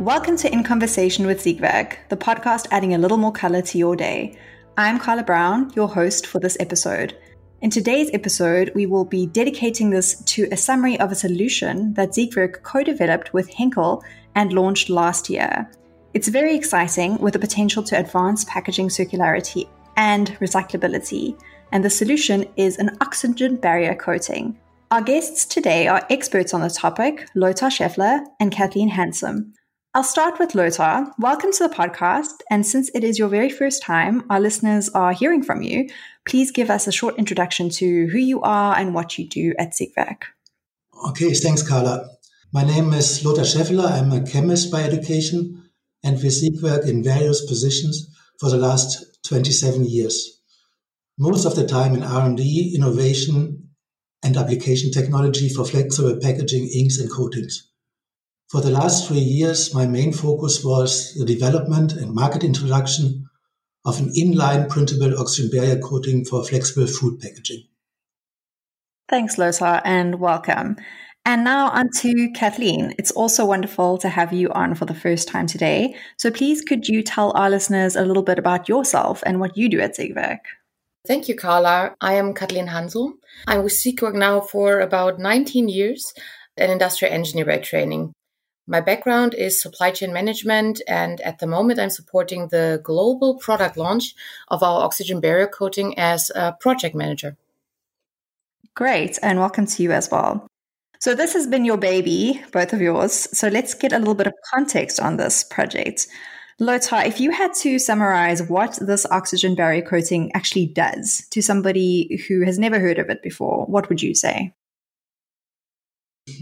Welcome to INK-onversation with Siegwerk, the podcast adding a little more color to your day. I'm Carla Brown, your host for this episode. In today's episode, we will be dedicating this to a summary of a solution that Siegwerk co developed with Henkel and launched last year. It's very exciting with the potential to advance packaging circularity and recyclability, and the solution is an oxygen barrier coating. Our guests today are experts on the topic, Lothar Schäffeler and Cathleen Hansohm. I'll start with Lothar. Welcome to the podcast. And since it is your very first time, our listeners are hearing from you. Please give us a short introduction to who you are and what you do at Siegwerk. Okay, thanks, Carla. My name is Lothar Schäffeler. I'm a chemist by education and with Siegwerk in various positions for the last 27 years. Most of the time in R&D, innovation, and application technology for flexible packaging, inks, and coatings. For the last three years, my main focus was the development and market introduction of an inline printable oxygen barrier coating for flexible food packaging. Thanks, Lothar, and welcome. And now on to Cathleen. It's also wonderful to have you on for the first time today. So please could you tell our listeners a little bit about yourself and what you do at Siegwerk? Thank you, Carla. I am Cathleen Hansohm. I'm with Siegwerk now for about 19 years, an industrial engineer by training. My background is supply chain management, and at the moment, I'm supporting the global product launch of our oxygen barrier coating as a project manager. Great, and welcome to you as well. So, this has been your baby, both of yours. So, let's get a little bit of context on this project. Lothar, if you had to summarize what this oxygen barrier coating actually does to somebody who has never heard of it before, what would you say?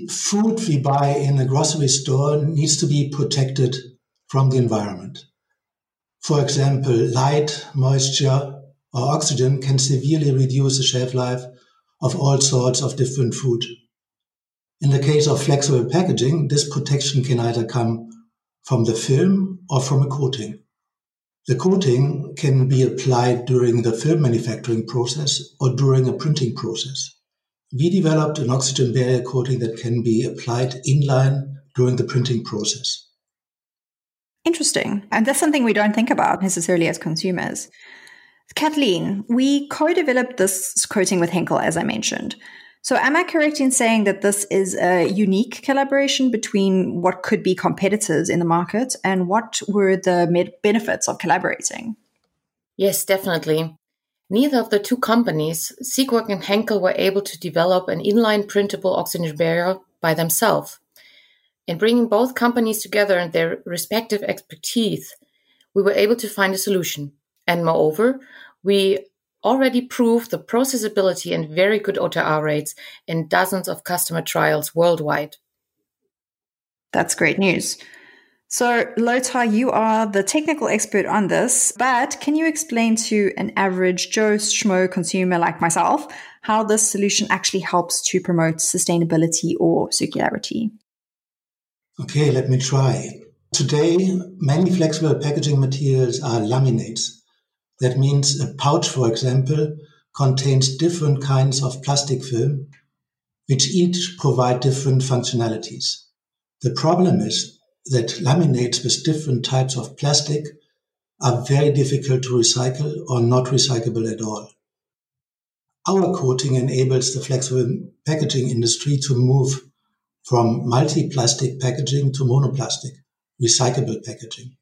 Food we buy in a grocery store needs to be protected from the environment. For example, light, moisture, or oxygen can severely reduce the shelf life of all sorts of different food. In the case of flexible packaging, this protection can either come from the film or from a coating. The coating can be applied during the film manufacturing process or during a printing process. We developed an oxygen barrier coating that can be applied inline during the printing process. Interesting. And that's something we don't think about necessarily as consumers. Cathleen, we co developed this coating with Henkel, as I mentioned. So, am I correct in saying that this is a unique collaboration between what could be competitors in the market and what were the benefits of collaborating? Yes, definitely. Neither of the two companies, Siegwerk and Henkel, were able to develop an inline printable oxygen barrier by themselves. In bringing both companies together and their respective expertise, we were able to find a solution. And moreover, we already proved the processability and very good OTR rates in dozens of customer trials worldwide. That's great news. So, Lothar, you are the technical expert on this, but can you explain to an average Joe Schmo consumer like myself how this solution actually helps to promote sustainability or circularity? Okay, let me try. Today, many flexible packaging materials are laminates, that means a pouch, for example, contains different kinds of plastic film, which each provide different functionalities. The problem is that laminates with different types of plastic are very difficult to recycle or not recyclable at all. Our coating enables the flexible packaging industry to move from multi-plastic packaging to monoplastic, recyclable packaging.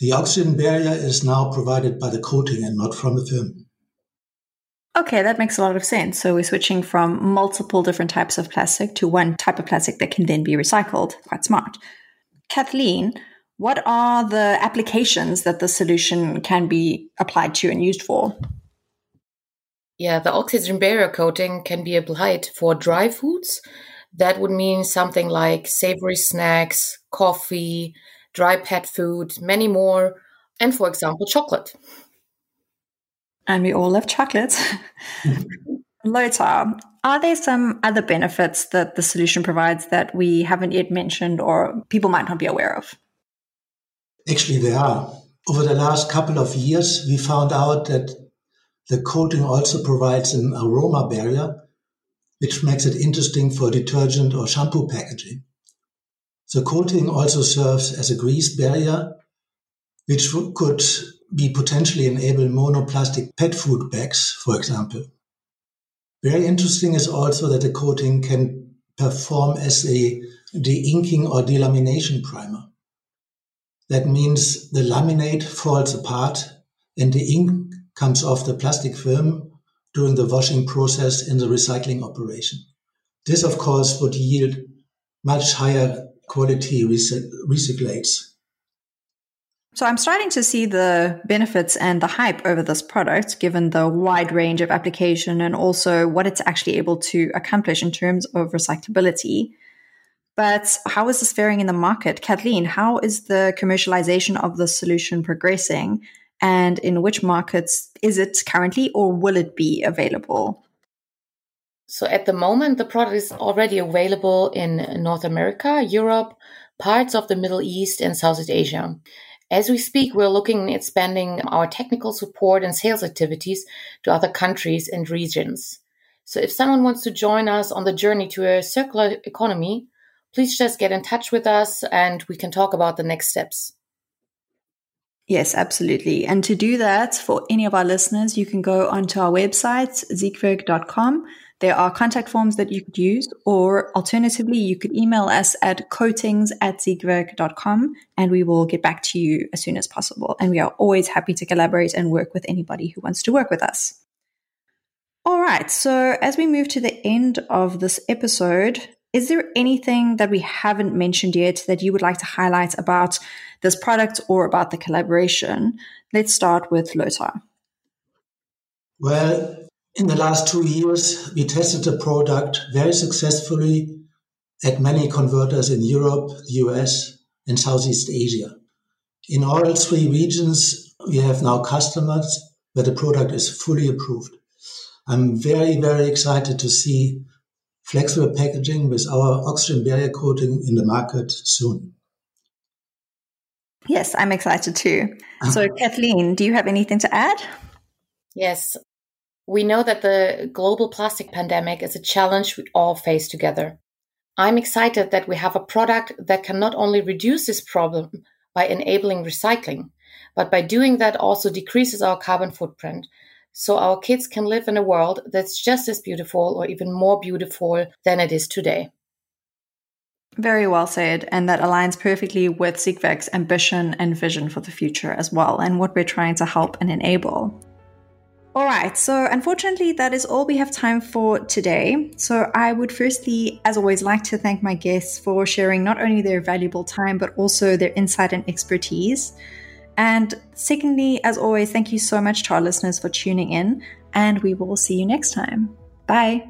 The oxygen barrier is now provided by the coating and not from the film. Okay, that makes a lot of sense. So we're switching from multiple different types of plastic to one type of plastic that can then be recycled. Quite smart. Cathleen, what are the applications that the solution can be applied to and used for? Yeah, the oxygen barrier coating can be applied for dry foods. That would mean something like savory snacks, coffee, dry pet food, many more, and for example, chocolate. And we all love chocolate. Lothar, are there some other benefits that the solution provides that we haven't yet mentioned or people might not be aware of? Actually, there are. Over the last couple of years, we found out that the coating also provides an aroma barrier, which makes it interesting for detergent or shampoo packaging. The coating also serves as a grease barrier, which could be potentially enable monoplastic pet food bags, for example. Very interesting is also that the coating can perform as a de-inking or delamination primer. That means the laminate falls apart and the ink comes off the plastic film during the washing process in the recycling operation. This, of course, would yield much higher quality recyclates. So I'm starting to see the benefits and the hype over this product, given the wide range of application and also what it's actually able to accomplish in terms of recyclability. But how is this faring in the market? Cathleen, how is the commercialization of the solution progressing? And in which markets is it currently or will it be available? So at the moment, the product is already available in North America, Europe, parts of the Middle East, and Southeast Asia. As we speak, we're looking at expanding our technical support and sales activities to other countries and regions. So if someone wants to join us on the journey to a circular economy, please just get in touch with us and we can talk about the next steps. Yes, absolutely. And to do that, for any of our listeners, you can go onto our website, siegwerk.com there are contact forms that you could use, or alternatively, you could email us at coatings at siegwerk.com and we will get back to you as soon as possible. And we are always happy to collaborate and work with anybody who wants to work with us. All right. So as we move to the end of this episode, is there anything that we haven't mentioned yet that you would like to highlight about this product or about the collaboration? Let's start with Lothar. Well, in the last two years, we tested the product very successfully at many converters in Europe, the US, and Southeast Asia. In all three regions, we have now customers where the product is fully approved. I'm very, very excited to see flexible packaging with our oxygen barrier coating in the market soon. Yes, I'm excited too. So, Cathleen, do you have anything to add? Yes, we know that the global plastic pandemic is a challenge we all face together. I'm excited that we have a product that can not only reduce this problem by enabling recycling, but by doing that also decreases our carbon footprint. So our kids can live in a world that's just as beautiful or even more beautiful than it is today. Very well said. And that aligns perfectly with Siegwerk's ambition and vision for the future as well, and what we're trying to help and enable. All right, so unfortunately, that is all we have time for today. So, I would firstly, as always, like to thank my guests for sharing not only their valuable time, but also their insight and expertise. And secondly, as always, thank you so much to our listeners for tuning in, and we will see you next time. Bye.